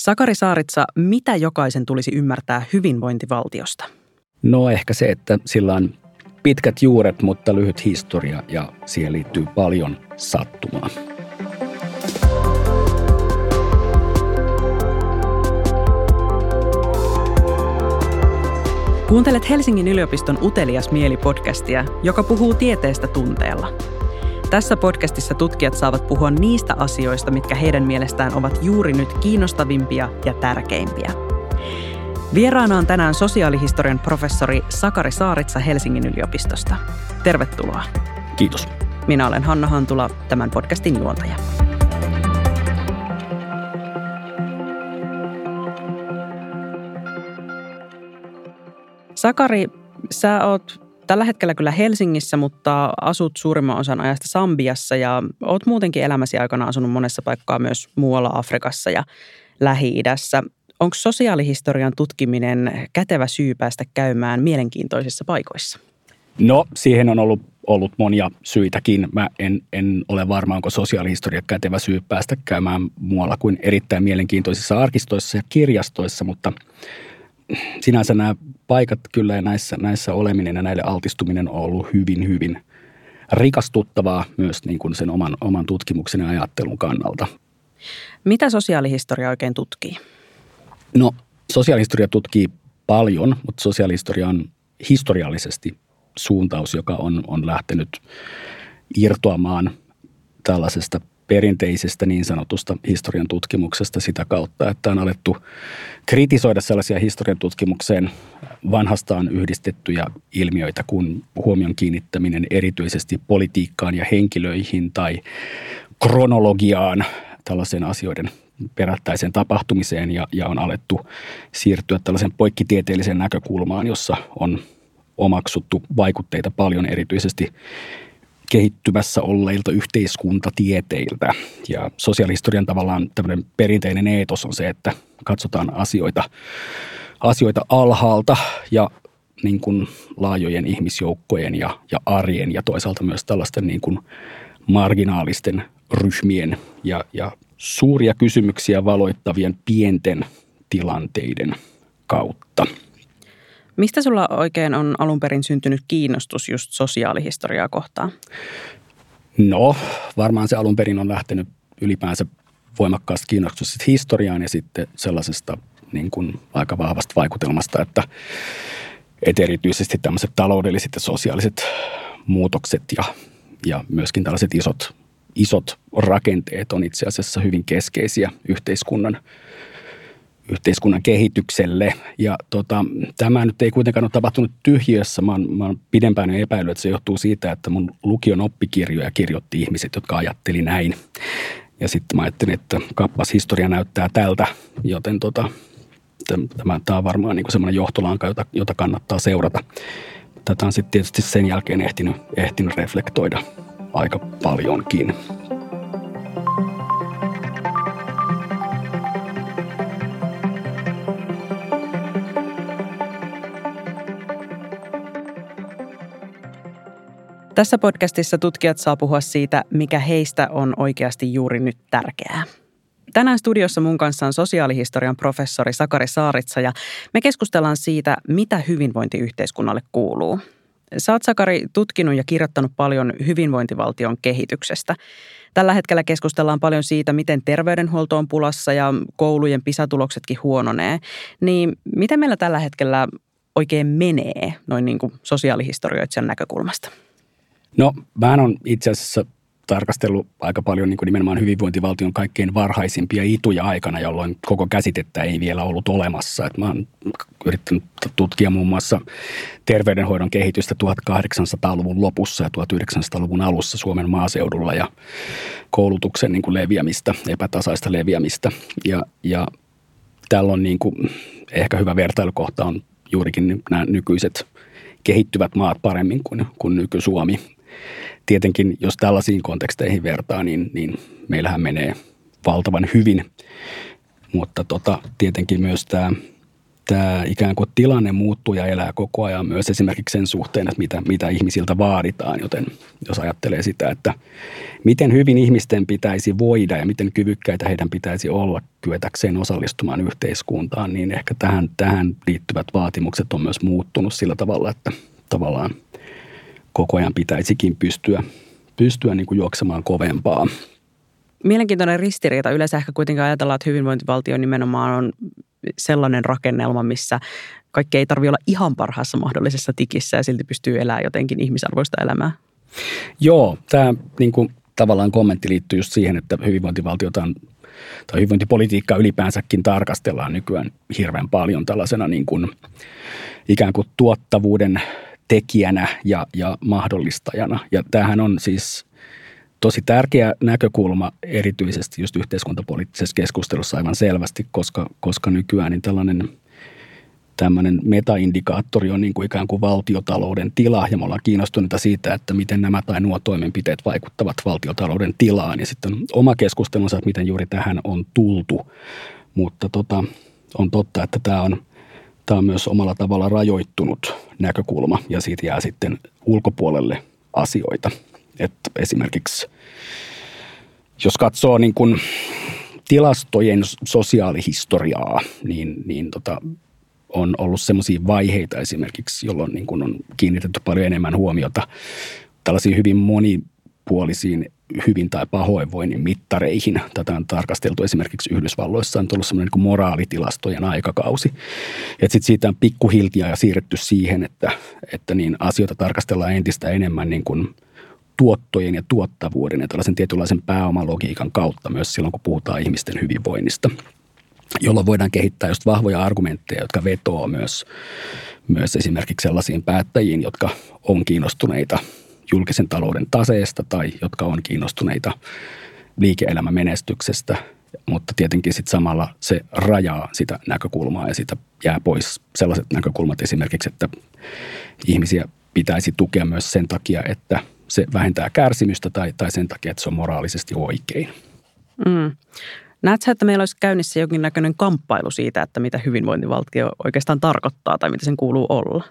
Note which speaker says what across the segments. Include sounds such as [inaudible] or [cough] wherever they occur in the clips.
Speaker 1: Sakari Saaritsa, mitä jokaisen tulisi ymmärtää hyvinvointivaltiosta?
Speaker 2: No ehkä se, että sillä on pitkät juuret, mutta lyhyt historia ja siihen liittyy paljon sattumaa.
Speaker 1: Kuuntelet Helsingin yliopiston Utelias mieli-podcastia, joka puhuu tieteestä tunteella. Tässä podcastissa tutkijat saavat puhua niistä asioista, mitkä heidän mielestään ovat juuri nyt kiinnostavimpia ja tärkeimpiä. Vieraana on tänään sosiaalihistorian professori Sakari Saaritsa Helsingin yliopistosta. Tervetuloa.
Speaker 2: Kiitos.
Speaker 1: Minä olen Hanna Hantula, tämän podcastin juontaja. Sakari, sä oot tällä hetkellä kyllä Helsingissä, mutta asut suurimman osan ajasta Sambiassa ja oot muutenkin elämäsi aikana asunut monessa paikkaa myös muualla Afrikassa ja Lähi-idässä. Onko sosiaalihistorian tutkiminen kätevä syy päästä käymään mielenkiintoisissa paikoissa?
Speaker 2: No, siihen on ollut, ollut monia syitäkin. Mä en, en ole varma, onko sosiaalihistoria kätevä syy päästä käymään muualla kuin erittäin mielenkiintoisissa arkistoissa ja kirjastoissa, mutta – sinänsä nämä paikat kyllä ja näissä, näissä oleminen ja näille altistuminen on ollut hyvin, hyvin rikastuttavaa myös niin kuin sen oman, oman tutkimuksen ja ajattelun kannalta.
Speaker 1: Mitä sosiaalihistoria oikein tutkii?
Speaker 2: No, sosiaalihistoria tutkii paljon, mutta sosiaalihistoria on historiallisesti suuntaus, joka on, on lähtenyt irtoamaan tällaisesta perinteisestä niin sanotusta historian tutkimuksesta sitä kautta, että on alettu kritisoida sellaisia historian tutkimukseen vanhastaan yhdistettyjä ilmiöitä kuin huomion kiinnittäminen erityisesti politiikkaan ja henkilöihin tai kronologiaan, tällaisen asioiden perättäiseen tapahtumiseen ja, ja on alettu siirtyä tällaisen poikkitieteelliseen näkökulmaan, jossa on omaksuttu vaikutteita paljon erityisesti kehittymässä olleilta yhteiskuntatieteiltä. Ja sosiaalihistorian tavallaan tämmöinen perinteinen eetos on se, että katsotaan asioita, asioita alhaalta ja niin kuin laajojen ihmisjoukkojen ja, ja arjen ja toisaalta myös tällaisten niin kuin marginaalisten ryhmien ja, ja suuria kysymyksiä valoittavien pienten tilanteiden kautta.
Speaker 1: Mistä sulla oikein on alun perin syntynyt kiinnostus just sosiaalihistoriaa kohtaan?
Speaker 2: No, varmaan se alun perin on lähtenyt ylipäänsä voimakkaasta kiinnostuksesta historiaan ja sitten sellaisesta niin kuin aika vahvasta vaikutelmasta, että, että erityisesti tämmöiset taloudelliset ja sosiaaliset muutokset ja, ja myöskin tällaiset isot, isot rakenteet on itse asiassa hyvin keskeisiä yhteiskunnan yhteiskunnan kehitykselle. Ja tota, tämä nyt ei kuitenkaan ole tapahtunut tyhjiössä. Mä mä oon pidempään epäillyt, että se johtuu siitä, että mun lukion oppikirjoja kirjoitti ihmiset, jotka ajatteli näin. Ja sitten mä ajattelin, että kappas historia näyttää tältä, joten tota, tämä, tämä on varmaan niin semmoinen johtolanka, jota, jota kannattaa seurata. Tätä on sitten tietysti sen jälkeen ehtinyt, ehtinyt reflektoida aika paljonkin.
Speaker 1: Tässä podcastissa tutkijat saa puhua siitä, mikä heistä on oikeasti juuri nyt tärkeää. Tänään studiossa mun kanssa on sosiaalihistorian professori Sakari Saaritsa ja me keskustellaan siitä, mitä hyvinvointiyhteiskunnalle kuuluu. Sä oot Sakari tutkinut ja kirjoittanut paljon hyvinvointivaltion kehityksestä. Tällä hetkellä keskustellaan paljon siitä, miten terveydenhuolto on pulassa ja koulujen pisatuloksetkin huononee. Niin miten meillä tällä hetkellä oikein menee noin niin kuin sosiaalihistorioitsijan näkökulmasta?
Speaker 2: No, mä on itse asiassa tarkastellut aika paljon niin kuin nimenomaan hyvinvointivaltion kaikkein varhaisimpia ituja aikana, jolloin koko käsitettä ei vielä ollut olemassa. Et mä oon yrittänyt tutkia muun muassa terveydenhoidon kehitystä 1800-luvun lopussa ja 1900-luvun alussa Suomen maaseudulla ja koulutuksen niin kuin leviämistä, epätasaista leviämistä. Ja, ja tällä on niin kuin, ehkä hyvä vertailukohta on juurikin nämä nykyiset kehittyvät maat paremmin kuin, kuin nyky-Suomi tietenkin, jos tällaisiin konteksteihin vertaa, niin, niin meillähän menee valtavan hyvin. Mutta tota, tietenkin myös tämä tämä ikään kuin tilanne muuttuu ja elää koko ajan myös esimerkiksi sen suhteen, että mitä, mitä ihmisiltä vaaditaan. Joten jos ajattelee sitä, että miten hyvin ihmisten pitäisi voida ja miten kyvykkäitä heidän pitäisi olla kyetäkseen osallistumaan yhteiskuntaan, niin ehkä tähän, tähän liittyvät vaatimukset on myös muuttunut sillä tavalla, että tavallaan koko ajan pitäisikin pystyä, pystyä niin kuin juoksemaan kovempaa.
Speaker 1: Mielenkiintoinen ristiriita. Yleensä ehkä kuitenkin ajatellaan, että hyvinvointivaltio nimenomaan on sellainen rakennelma, missä kaikki ei tarvitse olla ihan parhaassa mahdollisessa tikissä ja silti pystyy elämään jotenkin ihmisarvoista elämää.
Speaker 2: Joo, tämä niin kuin, tavallaan kommentti liittyy just siihen, että hyvinvointivaltiota on, tai hyvinvointipolitiikkaa ylipäänsäkin tarkastellaan nykyään hirveän paljon tällaisena niin kuin, ikään kuin tuottavuuden tekijänä ja, ja mahdollistajana. Ja tämähän on siis tosi tärkeä näkökulma erityisesti just yhteiskuntapoliittisessa keskustelussa aivan selvästi, koska, koska nykyään niin tällainen tämmöinen metaindikaattori on niin kuin ikään kuin valtiotalouden tila. Ja me ollaan kiinnostuneita siitä, että miten nämä tai nuo toimenpiteet vaikuttavat valtiotalouden tilaan. Ja sitten oma keskustelunsa, että miten juuri tähän on tultu, mutta tota, on totta, että tämä on, tämä on myös omalla tavalla rajoittunut näkökulma ja siitä jää sitten ulkopuolelle asioita. Että esimerkiksi jos katsoo niin kuin tilastojen sosiaalihistoriaa, niin, niin tota, on ollut sellaisia vaiheita esimerkiksi, jolloin niin kuin on kiinnitetty paljon enemmän huomiota tällaisiin hyvin monipuolisiin hyvin tai pahoinvoinnin mittareihin. Tätä on tarkasteltu esimerkiksi Yhdysvalloissa, on tullut semmoinen niin moraalitilastojen aikakausi. Sitten siitä on pikkuhiltia ja siirretty siihen, että, että niin asioita tarkastellaan entistä enemmän niin kuin – tuottojen ja tuottavuuden ja tällaisen tietynlaisen pääomalogiikan kautta myös silloin, kun puhutaan ihmisten hyvinvoinnista, jolloin voidaan kehittää just vahvoja argumentteja, jotka vetoo myös, myös esimerkiksi sellaisiin päättäjiin, jotka on kiinnostuneita julkisen talouden taseesta tai jotka on kiinnostuneita liike-elämän menestyksestä, mutta tietenkin sitten samalla se rajaa sitä näkökulmaa ja sitä jää pois sellaiset näkökulmat esimerkiksi, että ihmisiä pitäisi tukea myös sen takia, että – se vähentää kärsimystä tai, tai sen takia, että se on moraalisesti oikein.
Speaker 1: Mm. Näetkö, että meillä olisi käynnissä jonkinnäköinen kamppailu siitä, että mitä hyvinvointivaltio oikeastaan tarkoittaa tai mitä sen kuuluu olla?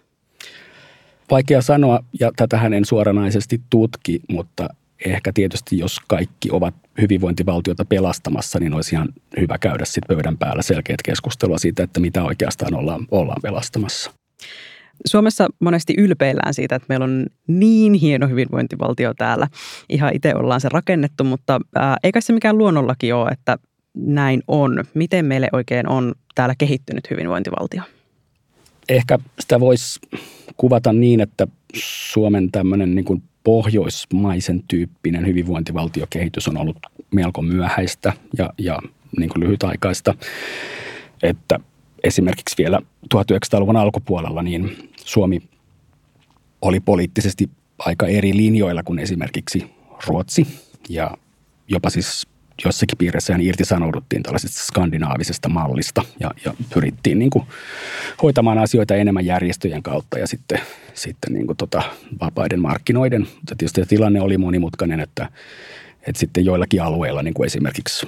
Speaker 2: Vaikea sanoa, ja tätähän en suoranaisesti tutki, mutta ehkä tietysti jos kaikki ovat hyvinvointivaltiota pelastamassa, niin olisi ihan hyvä käydä sitten pöydän päällä selkeät keskustelua siitä, että mitä oikeastaan ollaan, ollaan pelastamassa.
Speaker 1: Suomessa monesti ylpeillään siitä, että meillä on niin hieno hyvinvointivaltio täällä. Ihan itse ollaan se rakennettu, mutta ää, eikä se mikään luonnollakin ole, että näin on. Miten meille oikein on täällä kehittynyt hyvinvointivaltio?
Speaker 2: Ehkä sitä voisi kuvata niin, että Suomen tämmöinen niin kuin pohjoismaisen tyyppinen hyvinvointivaltiokehitys on ollut melko myöhäistä ja, ja niin kuin lyhytaikaista. Että esimerkiksi vielä 1900-luvun alkupuolella niin Suomi oli poliittisesti aika eri linjoilla kuin esimerkiksi Ruotsi ja jopa siis jossakin piirissä irtisanouduttiin tällaisesta skandinaavisesta mallista ja, ja pyrittiin niin kuin hoitamaan asioita enemmän järjestöjen kautta ja sitten, sitten niin kuin tota vapaiden markkinoiden. Mutta tietysti tilanne oli monimutkainen, että, että sitten joillakin alueilla, niin kuin esimerkiksi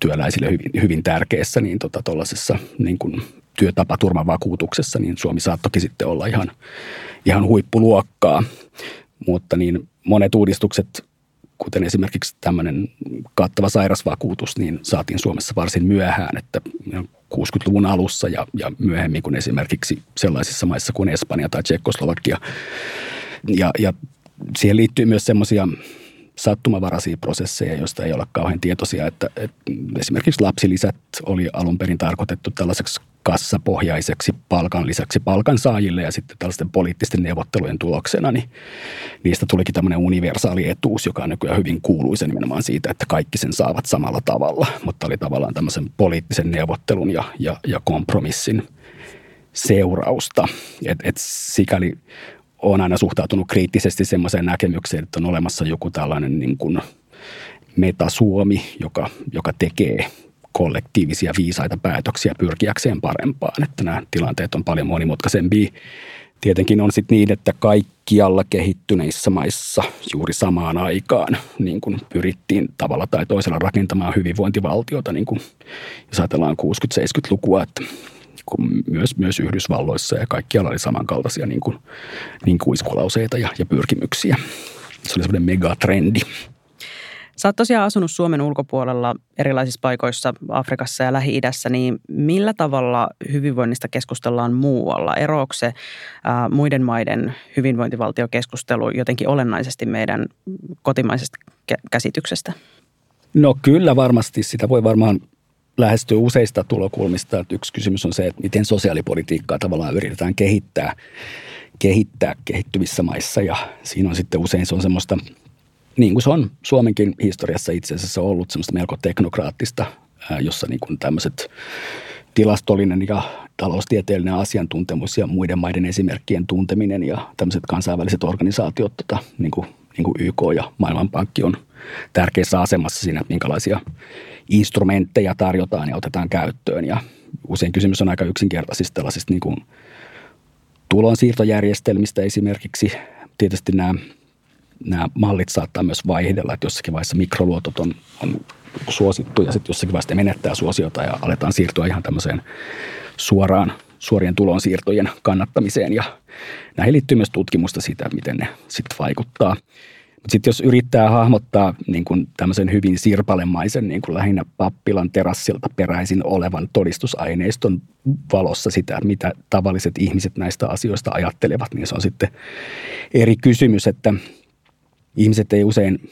Speaker 2: työläisille hyvin, hyvin tärkeässä niin tota, niin kuin työtapaturmavakuutuksessa, niin Suomi saattokin sitten olla ihan, ihan huippuluokkaa. Mutta niin monet uudistukset, kuten esimerkiksi tämmöinen kattava sairasvakuutus, niin saatiin Suomessa varsin myöhään, että 60-luvun alussa ja, ja myöhemmin kuin esimerkiksi sellaisissa maissa kuin Espanja tai Tsekkoslovakia. Ja, ja siihen liittyy myös semmoisia sattumavaraisia prosesseja, joista ei olla kauhean tietoisia. Että, että esimerkiksi lapsilisät oli alun perin tarkoitettu tällaiseksi kassapohjaiseksi palkan lisäksi palkansaajille ja sitten tällaisten poliittisten neuvottelujen tuloksena, niin niistä tulikin tämmöinen universaali etuus, joka on nykyään hyvin kuuluisa nimenomaan siitä, että kaikki sen saavat samalla tavalla, mutta oli tavallaan tämmöisen poliittisen neuvottelun ja, ja, ja kompromissin seurausta. Et, et sikäli olen aina suhtautunut kriittisesti semmoiseen näkemykseen, että on olemassa joku tällainen niin kuin metasuomi, joka, joka tekee kollektiivisia viisaita päätöksiä pyrkiäkseen parempaan. Että nämä tilanteet on paljon monimutkaisempia. Tietenkin on sitten niin, että kaikkialla kehittyneissä maissa juuri samaan aikaan niin kuin pyrittiin tavalla tai toisella rakentamaan hyvinvointivaltiota, niin kuin jos ajatellaan 60-70-lukua, että kuin myös, myös Yhdysvalloissa ja kaikkialla oli samankaltaisia niin kuin, niin kuin iskulauseita ja, ja pyrkimyksiä. Se oli semmoinen megatrendi.
Speaker 1: Sä oot tosiaan asunut Suomen ulkopuolella erilaisissa paikoissa Afrikassa ja Lähi-idässä, niin millä tavalla hyvinvoinnista keskustellaan muualla? Eroako se ää, muiden maiden hyvinvointivaltiokeskustelu jotenkin olennaisesti meidän kotimaisesta käsityksestä?
Speaker 2: No kyllä varmasti. Sitä voi varmaan lähestyä useista tulokulmista. Yksi kysymys on se, että miten sosiaalipolitiikkaa tavallaan yritetään kehittää, kehittää kehittyvissä maissa. Ja siinä on sitten usein se on semmoista, niin kuin se on Suomenkin historiassa itse asiassa ollut semmoista melko teknokraattista, jossa niin kuin tämmöiset tilastollinen ja taloustieteellinen asiantuntemus ja muiden maiden esimerkkien tunteminen ja tämmöiset kansainväliset organisaatiot, tota, niin kuin, niin kuin YK ja Maailmanpankki on tärkeässä asemassa siinä, että minkälaisia instrumentteja tarjotaan ja otetaan käyttöön. Ja usein kysymys on aika yksinkertaisista tällaisista niin kuin tulonsiirtojärjestelmistä esimerkiksi. Tietysti nämä, nämä mallit saattaa myös vaihdella, että jossakin vaiheessa mikroluotot on, on suosittu ja sitten jossakin vaiheessa mennettää suosiota ja aletaan siirtyä ihan tämmöiseen suoraan suorien tulonsiirtojen kannattamiseen ja näihin liittyy myös tutkimusta siitä, miten ne sitten vaikuttaa. Sitten jos yrittää hahmottaa niin kuin tämmöisen hyvin sirpalemaisen, niin kuin lähinnä pappilan terassilta peräisin olevan todistusaineiston valossa sitä, mitä tavalliset ihmiset näistä asioista ajattelevat, niin se on sitten eri kysymys, että ihmiset ei usein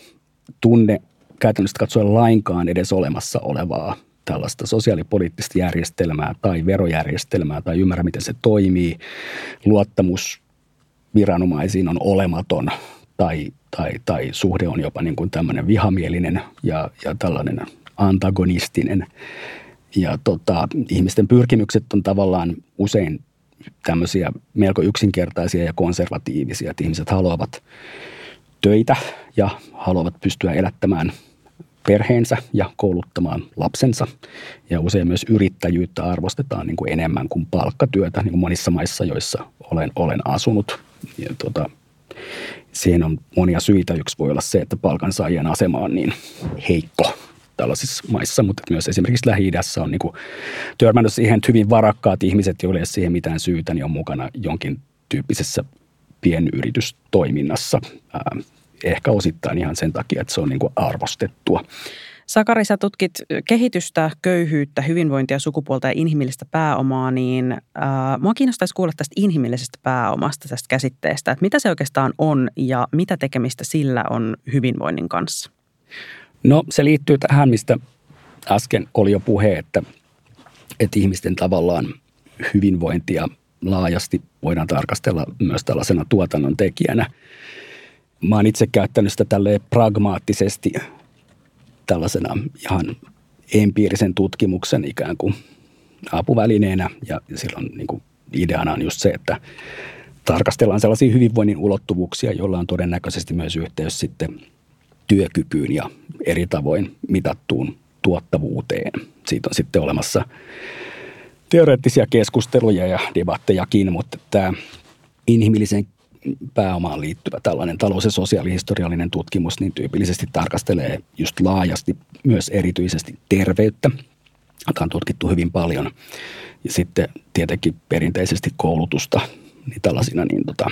Speaker 2: tunne käytännössä katsoen lainkaan edes olemassa olevaa tällaista sosiaalipoliittista järjestelmää tai verojärjestelmää tai ymmärrä, miten se toimii. Luottamus viranomaisiin on olematon tai, tai, tai suhde on jopa niin kuin tämmöinen vihamielinen ja, ja tällainen antagonistinen. Ja tota, ihmisten pyrkimykset on tavallaan usein tämmöisiä melko yksinkertaisia ja konservatiivisia, että ihmiset haluavat töitä ja haluavat pystyä elättämään perheensä ja kouluttamaan lapsensa. Ja usein myös yrittäjyyttä arvostetaan niin kuin enemmän kuin palkkatyötä, niin kuin monissa maissa, joissa olen, olen asunut. Ja tota, siihen on monia syitä. Yksi voi olla se, että palkansaajien asema on niin heikko tällaisissa maissa, mutta myös esimerkiksi Lähi-idässä on niin kuin törmännyt siihen, että hyvin varakkaat ihmiset, joille ei ole siihen mitään syytä, niin on mukana jonkin tyyppisessä pienyritystoiminnassa. Ehkä osittain ihan sen takia, että se on niin kuin arvostettua.
Speaker 1: Sakari, sä tutkit kehitystä, köyhyyttä, hyvinvointia, sukupuolta ja inhimillistä pääomaa, niin äh, mua kiinnostaisi kuulla tästä inhimillisestä pääomasta, tästä käsitteestä, että mitä se oikeastaan on ja mitä tekemistä sillä on hyvinvoinnin kanssa?
Speaker 2: No se liittyy tähän, mistä äsken oli jo puhe, että, että ihmisten tavallaan hyvinvointia laajasti voidaan tarkastella myös tällaisena tuotannon tekijänä. Mä oon itse käyttänyt sitä tälleen pragmaattisesti tällaisena ihan empiirisen tutkimuksen ikään kuin apuvälineenä ja silloin niin kuin ideana on just se, että tarkastellaan sellaisia hyvinvoinnin ulottuvuuksia, joilla on todennäköisesti myös yhteys sitten työkykyyn ja eri tavoin mitattuun tuottavuuteen. Siitä on sitten olemassa teoreettisia keskusteluja ja debattejakin, mutta tämä inhimillisen pääomaan liittyvä tällainen talous- ja sosiaalihistoriallinen tutkimus niin tyypillisesti tarkastelee just laajasti myös erityisesti terveyttä, jota on tutkittu hyvin paljon. Ja sitten tietenkin perinteisesti koulutusta niin tällaisina niin tota,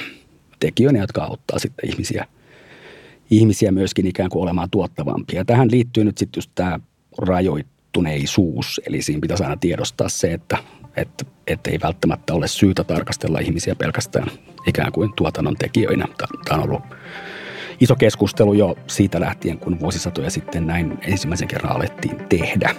Speaker 2: tekijöinä, jotka auttaa sitten ihmisiä, ihmisiä myöskin ikään kuin olemaan tuottavampia. Tähän liittyy nyt sitten just tämä rajoittuneisuus, eli siinä pitäisi aina tiedostaa se, että että, että ei välttämättä ole syytä tarkastella ihmisiä pelkästään ikään kuin tuotannon tekijöinä. Tämä on ollut iso keskustelu jo siitä lähtien, kun vuosisatoja sitten näin ensimmäisen kerran alettiin tehdä.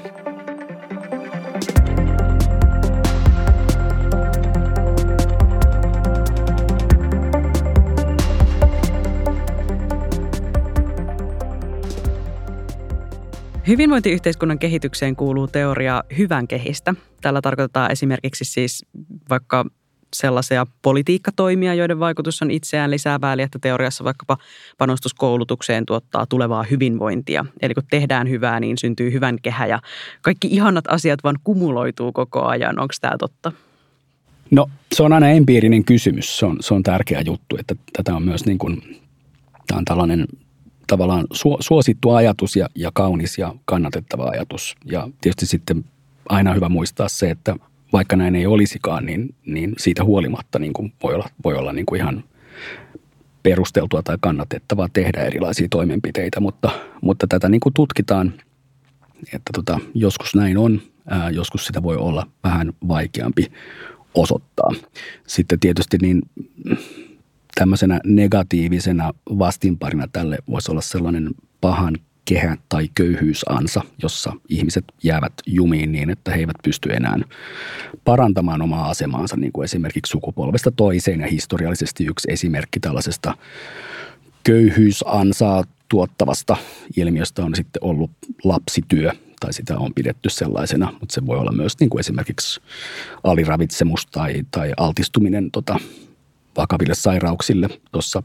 Speaker 1: Hyvinvointiyhteiskunnan kehitykseen kuuluu teoria hyvän kehistä. Tällä tarkoitetaan esimerkiksi siis vaikka sellaisia politiikkatoimia, joiden vaikutus on itseään lisäävää, eli että teoriassa vaikkapa panostus koulutukseen tuottaa tulevaa hyvinvointia. Eli kun tehdään hyvää, niin syntyy hyvän kehä ja kaikki ihanat asiat vaan kumuloituu koko ajan. Onko tämä totta?
Speaker 2: No se on aina empiirinen kysymys. Se on, se on tärkeä juttu, että tätä on myös niin kuin, tämä on tällainen tavallaan suosittu ajatus ja, ja kaunis ja kannatettava ajatus. Ja tietysti sitten aina hyvä muistaa se, että vaikka näin ei olisikaan, niin, niin siitä huolimatta niin kuin voi olla, voi olla niin kuin ihan perusteltua tai kannatettavaa tehdä erilaisia toimenpiteitä, mutta, mutta tätä niin kuin tutkitaan, että tota, joskus näin on, ää, joskus sitä voi olla vähän vaikeampi osoittaa. Sitten tietysti niin tämmöisenä negatiivisena vastinparina tälle voisi olla sellainen pahan kehä tai köyhyysansa, jossa ihmiset jäävät jumiin niin, että he eivät pysty enää parantamaan omaa asemaansa, niin kuin esimerkiksi sukupolvesta toiseen. Ja historiallisesti yksi esimerkki tällaisesta köyhyysansaa tuottavasta ilmiöstä on sitten ollut lapsityö, tai sitä on pidetty sellaisena, mutta se voi olla myös niin kuin esimerkiksi aliravitsemus tai, tai altistuminen tota, vakaville sairauksille tuossa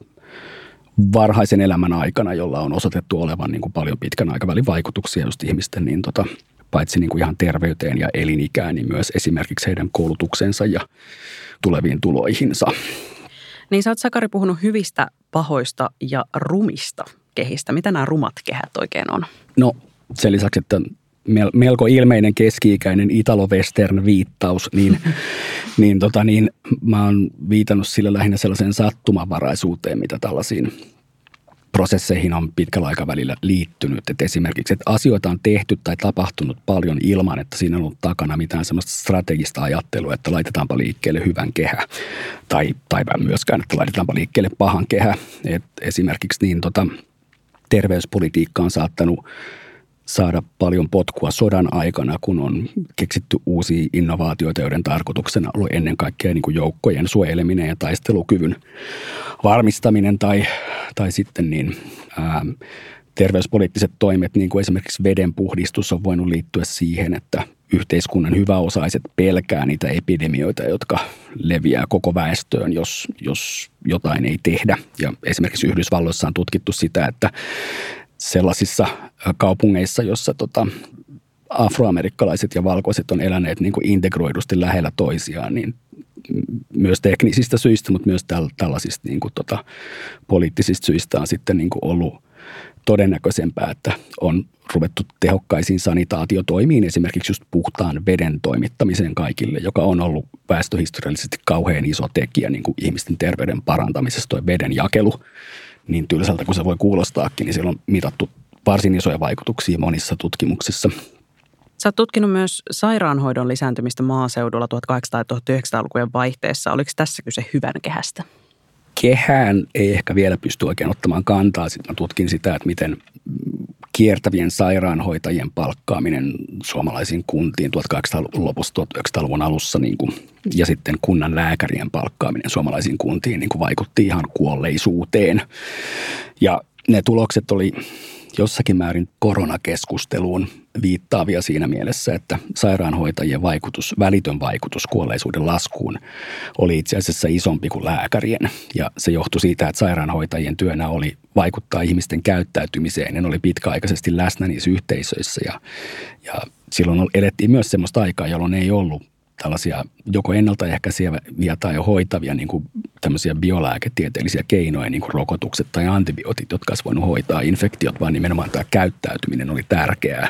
Speaker 2: varhaisen elämän aikana, jolla on osoitettu olevan niin kuin paljon pitkän aikavälin vaikutuksia just ihmisten niin tota, paitsi niin kuin ihan terveyteen ja elinikään, niin myös esimerkiksi heidän koulutuksensa ja tuleviin tuloihinsa.
Speaker 1: Niin sä oot Sakari puhunut hyvistä, pahoista ja rumista kehistä. Mitä nämä rumat kehät oikein on?
Speaker 2: No sen lisäksi, että melko ilmeinen keski-ikäinen Italo-Western viittaus, niin, [laughs] niin, tota, niin mä oon viitannut sille lähinnä sellaiseen sattumavaraisuuteen, mitä tällaisiin prosesseihin on pitkällä aikavälillä liittynyt. Että esimerkiksi, että asioita on tehty tai tapahtunut paljon ilman, että siinä on ollut takana mitään sellaista strategista ajattelua, että laitetaanpa liikkeelle hyvän kehä. Tai, tai myöskään, että laitetaanpa liikkeelle pahan kehä. Et esimerkiksi niin tota, terveyspolitiikka on saattanut saada paljon potkua sodan aikana, kun on keksitty uusia innovaatioita, joiden tarkoituksena on ennen kaikkea niin kuin joukkojen suojeleminen ja taistelukyvyn varmistaminen tai, tai sitten niin, ää, terveyspoliittiset toimet, niin kuin esimerkiksi vedenpuhdistus on voinut liittyä siihen, että yhteiskunnan hyväosaiset pelkää niitä epidemioita, jotka leviää koko väestöön, jos, jos jotain ei tehdä. Ja esimerkiksi Yhdysvalloissa on tutkittu sitä, että sellaisissa kaupungeissa, jossa tota, afroamerikkalaiset ja valkoiset on eläneet niin kuin integroidusti lähellä toisiaan, niin myös teknisistä syistä, mutta myös täl, tällaisista niin kuin tota, poliittisista syistä on sitten niin kuin ollut todennäköisempää, että on ruvettu tehokkaisiin sanitaatiotoimiin, esimerkiksi just puhtaan veden toimittamiseen kaikille, joka on ollut väestöhistoriallisesti kauhean iso tekijä niin kuin ihmisten terveyden parantamisessa, tuo veden jakelu niin tylsältä kuin se voi kuulostaakin, niin siellä on mitattu varsin isoja vaikutuksia monissa tutkimuksissa.
Speaker 1: Sä oot tutkinut myös sairaanhoidon lisääntymistä maaseudulla 1800-1900-lukujen vaihteessa. Oliko tässä kyse hyvän kehästä?
Speaker 2: Kehään ei ehkä vielä pysty oikein ottamaan kantaa. Sitten mä tutkin sitä, että miten kiertävien sairaanhoitajien palkkaaminen suomalaisiin kuntiin 1800-luvun lopussa, 1900-luvun alussa niin kuin, ja sitten kunnan lääkärien palkkaaminen suomalaisiin kuntiin niin kuin vaikutti ihan kuolleisuuteen. Ja ne tulokset oli jossakin määrin koronakeskusteluun viittaavia siinä mielessä, että sairaanhoitajien vaikutus, välitön vaikutus kuolleisuuden laskuun oli itse asiassa isompi kuin lääkärien. Ja se johtui siitä, että sairaanhoitajien työnä oli vaikuttaa ihmisten käyttäytymiseen ne oli pitkäaikaisesti läsnä niissä yhteisöissä. Ja, ja silloin elettiin myös sellaista aikaa, jolloin ei ollut tällaisia joko ennaltaehkäiseviä tai hoitavia niin kuin tämmöisiä biolääketieteellisiä keinoja, niin kuin rokotukset tai antibiootit, jotka olisi voinut hoitaa infektiot, vaan nimenomaan tämä käyttäytyminen oli tärkeää.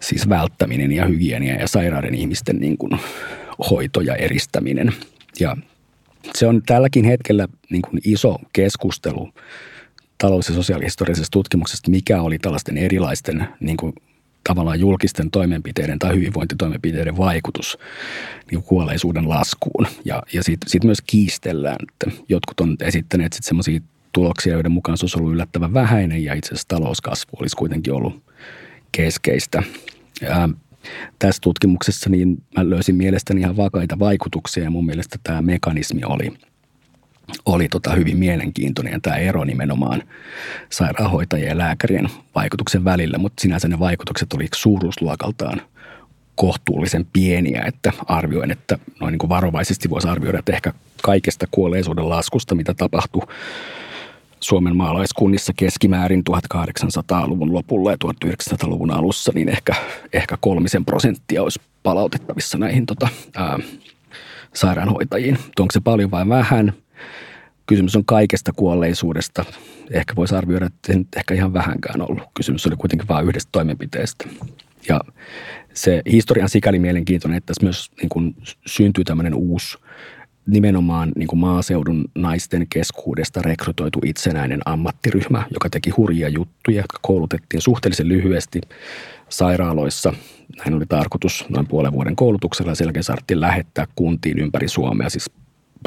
Speaker 2: Siis välttäminen ja hygienia ja sairaiden ihmisten niin kuin hoito ja eristäminen. Ja se on tälläkin hetkellä niin kuin iso keskustelu talous- ja sosiaalihistorisesta tutkimuksesta, mikä oli tällaisten erilaisten niin kuin tavallaan julkisten toimenpiteiden tai hyvinvointitoimenpiteiden vaikutus niin kuolleisuuden laskuun. Ja, ja siitä, siitä myös kiistellään, että jotkut on esittäneet sitten semmoisia tuloksia, joiden mukaan se olisi ollut yllättävän vähäinen ja itse asiassa talouskasvu olisi kuitenkin ollut keskeistä. Ja tässä tutkimuksessa niin mä löysin mielestäni ihan vakaita vaikutuksia ja mun mielestä tämä mekanismi oli – oli tota hyvin mielenkiintoinen tämä ero nimenomaan sairaanhoitajien ja lääkärien vaikutuksen välillä, mutta sinänsä ne vaikutukset oli suuruusluokaltaan kohtuullisen pieniä, että arvioin, että noin niin kuin varovaisesti voisi arvioida, että ehkä kaikesta kuolleisuuden laskusta, mitä tapahtui Suomen maalaiskunnissa keskimäärin 1800-luvun lopulla ja 1900-luvun alussa, niin ehkä, ehkä kolmisen prosenttia olisi palautettavissa näihin tota, ää, sairaanhoitajiin. Onko se paljon vai vähän? Kysymys on kaikesta kuolleisuudesta. Ehkä voisi arvioida, että se nyt ehkä ihan vähänkään ollut. Kysymys oli kuitenkin vain yhdestä toimenpiteestä. Ja se historian sikäli mielenkiintoinen, että tässä myös niin kuin syntyy tämmöinen uusi nimenomaan niin kuin maaseudun naisten keskuudesta rekrytoitu itsenäinen ammattiryhmä, joka teki hurjia juttuja, jotka koulutettiin suhteellisen lyhyesti sairaaloissa. Näin oli tarkoitus noin puolen vuoden koulutuksella ja sen jälkeen saatiin lähettää kuntiin ympäri Suomea, siis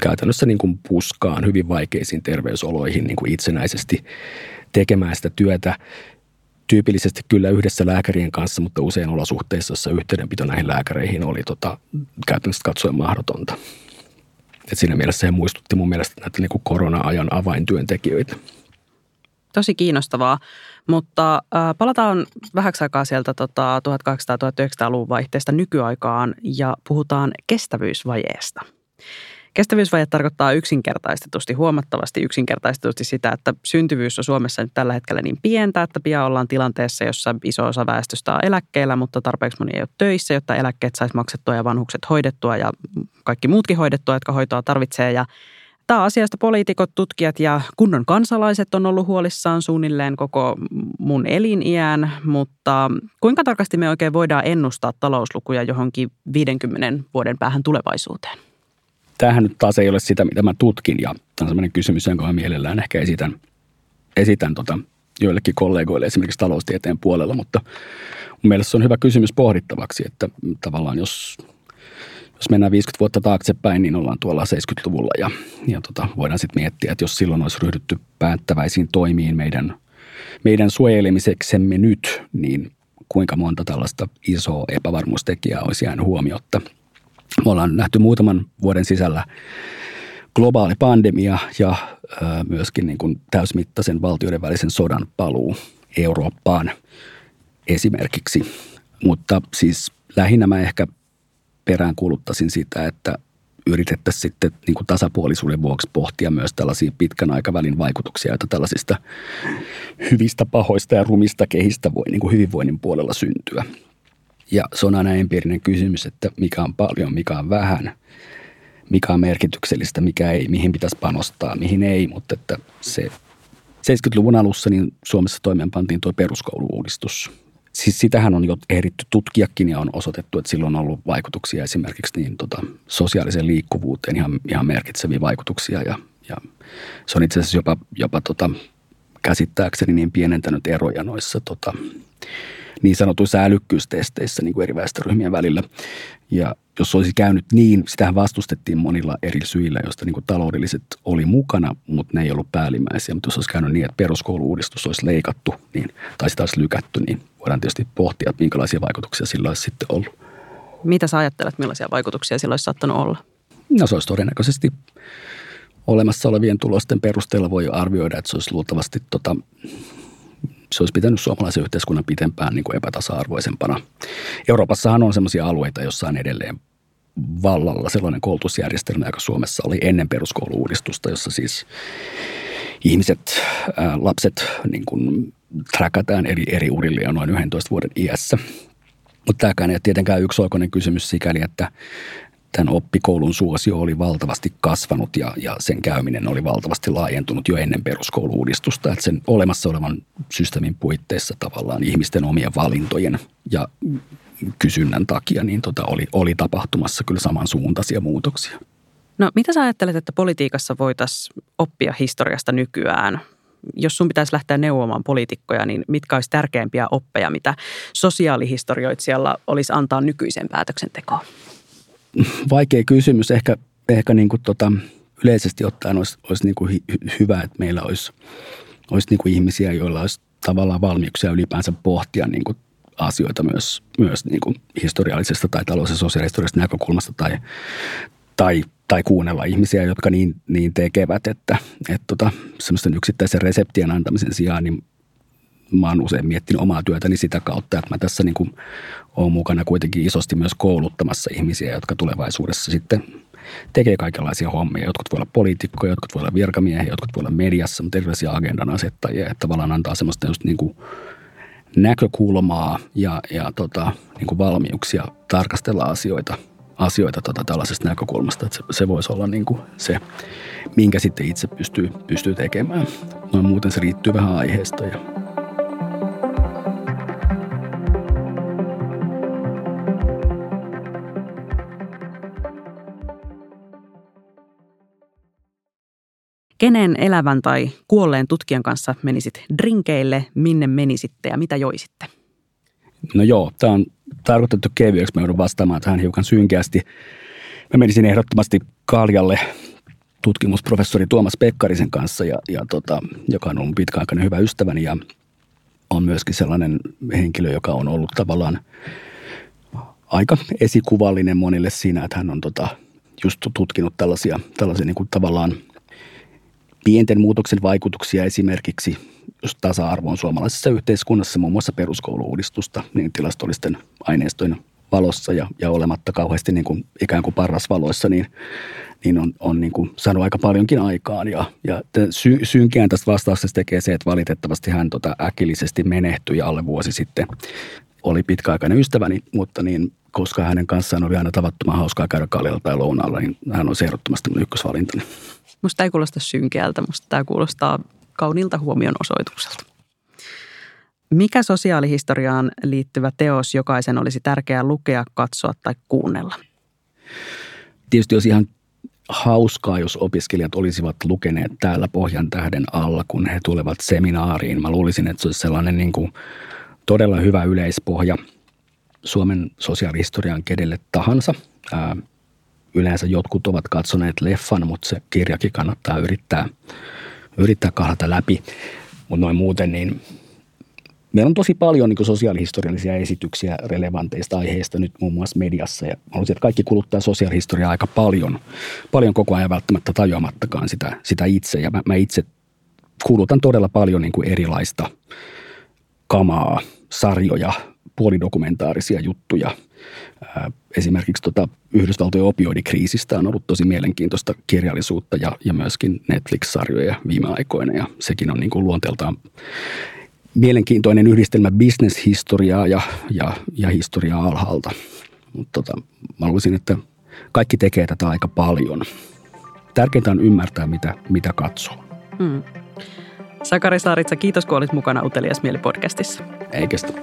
Speaker 2: käytännössä niin kuin puskaan hyvin vaikeisiin terveysoloihin niin kuin itsenäisesti tekemään sitä työtä tyypillisesti kyllä yhdessä lääkärien kanssa, mutta usein olosuhteissa, jossa yhteydenpito näihin lääkäreihin oli tota, käytännössä katsoen mahdotonta. Et siinä mielessä he muistutti mun mielestä näitä niin kuin korona-ajan avaintyöntekijöitä.
Speaker 1: Tosi kiinnostavaa, mutta äh, palataan vähäksi aikaa sieltä tota, 1800-1900-luvun vaihteesta nykyaikaan ja puhutaan kestävyysvajeesta. Kestävyysvaje tarkoittaa yksinkertaistetusti, huomattavasti yksinkertaistetusti sitä, että syntyvyys on Suomessa nyt tällä hetkellä niin pientä, että pian ollaan tilanteessa, jossa iso osa väestöstä on eläkkeellä, mutta tarpeeksi moni ei ole töissä, jotta eläkkeet saisi maksettua ja vanhukset hoidettua ja kaikki muutkin hoidettua, jotka hoitoa tarvitsee. Ja Tämä asiasta poliitikot, tutkijat ja kunnon kansalaiset on ollut huolissaan suunnilleen koko mun eliniään, mutta kuinka tarkasti me oikein voidaan ennustaa talouslukuja johonkin 50 vuoden päähän tulevaisuuteen?
Speaker 2: Tämähän nyt taas ei ole sitä, mitä mä tutkin ja tämä on sellainen kysymys, jonka mä mielellään ehkä esitän, esitän tota joillekin kollegoille esimerkiksi taloustieteen puolella, mutta mun mielestä se on hyvä kysymys pohdittavaksi, että tavallaan jos, jos mennään 50 vuotta taaksepäin, niin ollaan tuolla 70-luvulla ja, ja tota, voidaan sitten miettiä, että jos silloin olisi ryhdytty päättäväisiin toimiin meidän, meidän suojelemiseksemme nyt, niin kuinka monta tällaista isoa epävarmuustekijää olisi jäänyt huomiotta – me ollaan nähty muutaman vuoden sisällä globaali pandemia ja myöskin niin kuin täysmittaisen valtioiden välisen sodan paluu Eurooppaan esimerkiksi. Mutta siis lähinnä mä ehkä perään kuuluttaisin sitä, että yritettäisiin sitten niin kuin tasapuolisuuden vuoksi pohtia myös tällaisia pitkän aikavälin vaikutuksia, joita tällaisista hyvistä, pahoista ja rumista kehistä voi niin kuin hyvinvoinnin puolella syntyä. Ja se on aina empiirinen kysymys, että mikä on paljon, mikä on vähän, mikä on merkityksellistä, mikä ei, mihin pitäisi panostaa, mihin ei. Mutta että se 70-luvun alussa niin Suomessa toimeenpantiin tuo peruskouluuudistus. Siis sitähän on jo ehditty tutkiakin ja on osoitettu, että sillä on ollut vaikutuksia esimerkiksi niin tota, sosiaaliseen liikkuvuuteen ihan, ihan merkitseviä vaikutuksia. Ja, ja se on itse asiassa jopa, jopa tota, käsittääkseni niin pienentänyt eroja noissa tota, niin sanotuissa älykkyystesteissä niin kuin eri väestöryhmien välillä. Ja jos olisi käynyt niin, sitähän vastustettiin monilla eri syillä, joista niin kuin taloudelliset oli mukana, mutta ne ei ollut päällimmäisiä. Mutta jos olisi käynyt niin, että peruskouluuudistus olisi leikattu niin, tai sitä olisi lykätty, niin voidaan tietysti pohtia, että minkälaisia vaikutuksia sillä olisi sitten ollut.
Speaker 1: Mitä sä ajattelet, millaisia vaikutuksia sillä olisi saattanut olla?
Speaker 2: No se olisi todennäköisesti olemassa olevien tulosten perusteella voi arvioida, että se olisi luultavasti tota, se olisi pitänyt suomalaisen yhteiskunnan pitempään niin kuin epätasa-arvoisempana. Euroopassahan on sellaisia alueita, joissa on edelleen vallalla sellainen koulutusjärjestelmä, joka Suomessa oli ennen peruskouluudistusta, jossa siis ihmiset, ää, lapset niin kuin trackataan eri, eri urille jo noin 11 vuoden iässä. Mutta tämäkään ei ole tietenkään yksioikoinen kysymys sikäli, että tämän oppikoulun suosio oli valtavasti kasvanut ja, ja sen käyminen oli valtavasti laajentunut jo ennen peruskouluudistusta. Että sen olemassa olevan systeemin puitteissa tavallaan ihmisten omien valintojen ja kysynnän takia niin tota oli, oli tapahtumassa kyllä samansuuntaisia muutoksia.
Speaker 1: No mitä sä ajattelet, että politiikassa voitaisiin oppia historiasta nykyään? Jos sun pitäisi lähteä neuvomaan poliitikkoja, niin mitkä olisi tärkeimpiä oppeja, mitä sosiaalihistorioitsijalla olisi antaa nykyiseen päätöksentekoon?
Speaker 2: Vaikea kysymys. Ehkä, ehkä niin kuin tota, yleisesti ottaen olisi, olisi niin kuin hy, hyvä, että meillä olisi, olisi niin kuin ihmisiä, joilla olisi tavallaan valmiuksia ylipäänsä pohtia niin kuin asioita myös, myös niin kuin historiallisesta tai talous- ja sosiaalihistoriallisesta näkökulmasta tai, tai, tai kuunnella ihmisiä, jotka niin, niin tekevät, että, että tota, semmoisten yksittäisen reseptien antamisen sijaan niin mä oon usein miettinyt omaa työtäni sitä kautta, että mä tässä niin kuin olen mukana kuitenkin isosti myös kouluttamassa ihmisiä, jotka tulevaisuudessa sitten tekee kaikenlaisia hommia. Jotkut voi olla poliitikkoja, jotkut voi olla virkamiehiä, jotkut voi olla mediassa, mutta erilaisia agendan asettajia, että tavallaan antaa semmoista just niin kuin näkökulmaa ja, ja tota, niin kuin valmiuksia tarkastella asioita, asioita tota tällaisesta näkökulmasta, että se, se voisi olla niin kuin se, minkä sitten itse pystyy, pystyy tekemään. Noin muuten se riittyy vähän aiheesta ja
Speaker 1: Kenen elävän tai kuolleen tutkijan kanssa menisit drinkeille, minne menisitte ja mitä joisitte?
Speaker 2: No joo, tämä on tarkoitettu kevyeksi. Mä joudun vastaamaan tähän hiukan synkeästi. Mä menisin ehdottomasti Kaljalle tutkimusprofessori Tuomas Pekkarisen kanssa, ja, ja tota, joka on ollut pitkäaikainen hyvä ystäväni ja on myöskin sellainen henkilö, joka on ollut tavallaan aika esikuvallinen monille siinä, että hän on tota, just tutkinut tällaisia, tällaisia niin kuin tavallaan pienten muutoksen vaikutuksia esimerkiksi tasa-arvoon suomalaisessa yhteiskunnassa, muun muassa peruskouluudistusta, niin tilastollisten aineistojen valossa ja, ja olematta kauheasti niin kuin ikään kuin parrasvaloissa, niin, niin on, on niin kuin saanut aika paljonkin aikaan. Ja, ja sy, synkeän tästä vastauksesta tekee se, että valitettavasti hän tota äkillisesti menehtyi alle vuosi sitten. Oli pitkäaikainen ystäväni, mutta niin, koska hänen kanssaan oli aina tavattoman hauskaa käydä kaljalla tai lounaalla, niin hän on ehdottomasti mun ykkösvalintani.
Speaker 1: Musta ei kuulosta synkeältä, musta tämä kuulostaa kaunilta huomion osoitukselta. Mikä sosiaalihistoriaan liittyvä teos jokaisen olisi tärkeää lukea, katsoa tai kuunnella?
Speaker 2: Tietysti olisi ihan hauskaa, jos opiskelijat olisivat lukeneet täällä Pohjan tähden alla, kun he tulevat seminaariin. Mä luulisin, että se olisi sellainen niin kuin todella hyvä yleispohja Suomen sosiaalihistorian kedelle tahansa. Yleensä jotkut ovat katsoneet leffan, mutta se kirjakin kannattaa yrittää, yrittää kahlata läpi. Mutta noin muuten, niin meillä on tosi paljon niin sosiaalihistoriallisia esityksiä relevanteista aiheista nyt muun muassa mediassa. Ja haluaisin, että kaikki kuluttaa sosiaalihistoriaa aika paljon, paljon koko ajan välttämättä tajuamattakaan sitä, sitä itse. Ja mä, mä itse kulutan todella paljon niin kuin erilaista kamaa, sarjoja, puolidokumentaarisia juttuja. Esimerkiksi tota Yhdysvaltojen opioidikriisistä on ollut tosi mielenkiintoista kirjallisuutta ja, ja myöskin Netflix-sarjoja viime aikoina. Ja sekin on niin kuin luonteeltaan mielenkiintoinen yhdistelmä bisneshistoriaa ja, ja, ja historiaa alhaalta. Mutta tota, mä haluaisin, että kaikki tekee tätä aika paljon. Tärkeintä on ymmärtää, mitä, mitä katsoo. Mm.
Speaker 1: Sakari Saaritsa, kiitos kun olit mukana Utelias Mieli-podcastissa.
Speaker 2: Ei kestä.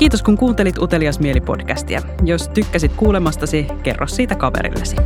Speaker 1: Kiitos kun kuuntelit Utelias Mieli-podcastia. Jos tykkäsit kuulemastasi, kerro siitä kaverillesi.